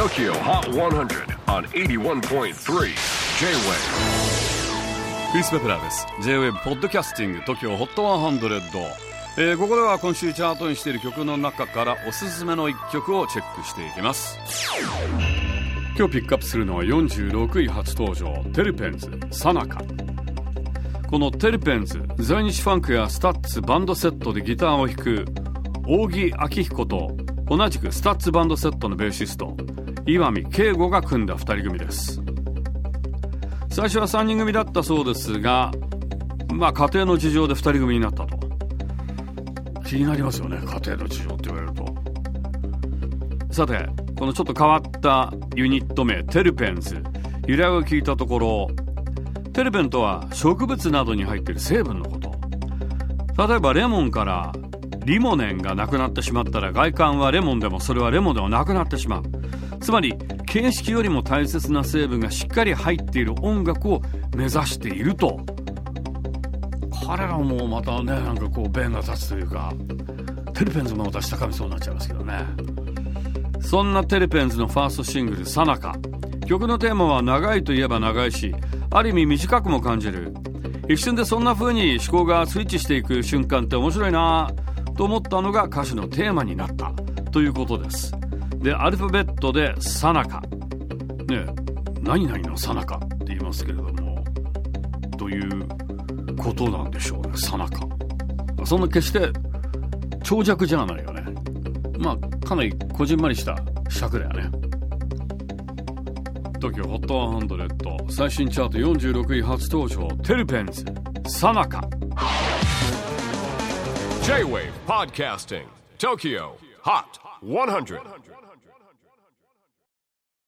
TOKYO HOT 100 on 81.3 J-WAVE クリス・ベプラーです。J-WAVE ポッドキャスティング TOKYO HOT 100、えー、ここでは今週チャートにしている曲の中からおすすめの一曲をチェックしていきます。今日ピックアップするのは46位初登場テルペンズ「サナカ」このテルペンズ在日ファンクやスタッツバンドセットでギターを弾く扇明彦と同じくスタッツバンドセットのベーシスト岩見圭吾が組んだ2人組です。最初は3人組だったそうですがまあ家庭の事情で2人組になったと。気になりますよね家庭の事情って言われると。さてこのちょっと変わったユニット名テルペンズ由来を聞いたところテルペンとは植物などに入っている成分のこと。例えばレモンからリモネンがなくなってしまったら外観はレモンでもそれはレモンではなくなってしまう。つまり形式よりも大切な成分がしっかり入っている音楽を目指していると。彼らもまたねなんかこう弁が立つというかテレペンズもまた下かみそうになっちゃいますけどね。そんなテレペンズのファーストシングル「さなか」曲のテーマは長いといえば長いしある意味短くも感じる。一瞬でそんな風に思考がスイッチしていく瞬間って面白いなと思ったのが歌詞のテーマになったということです。でアルファベットで「さなか」ね何々のさなかって言いますけれどもということなんでしょうねさなか。そんな決して長尺じゃないよね。まあかなりこじんまりした尺だよね。TOKIOHOT100 最新チャート46位初登場テルペンズさなか。J-WAVE PODCASTING TOKYO. HOT 100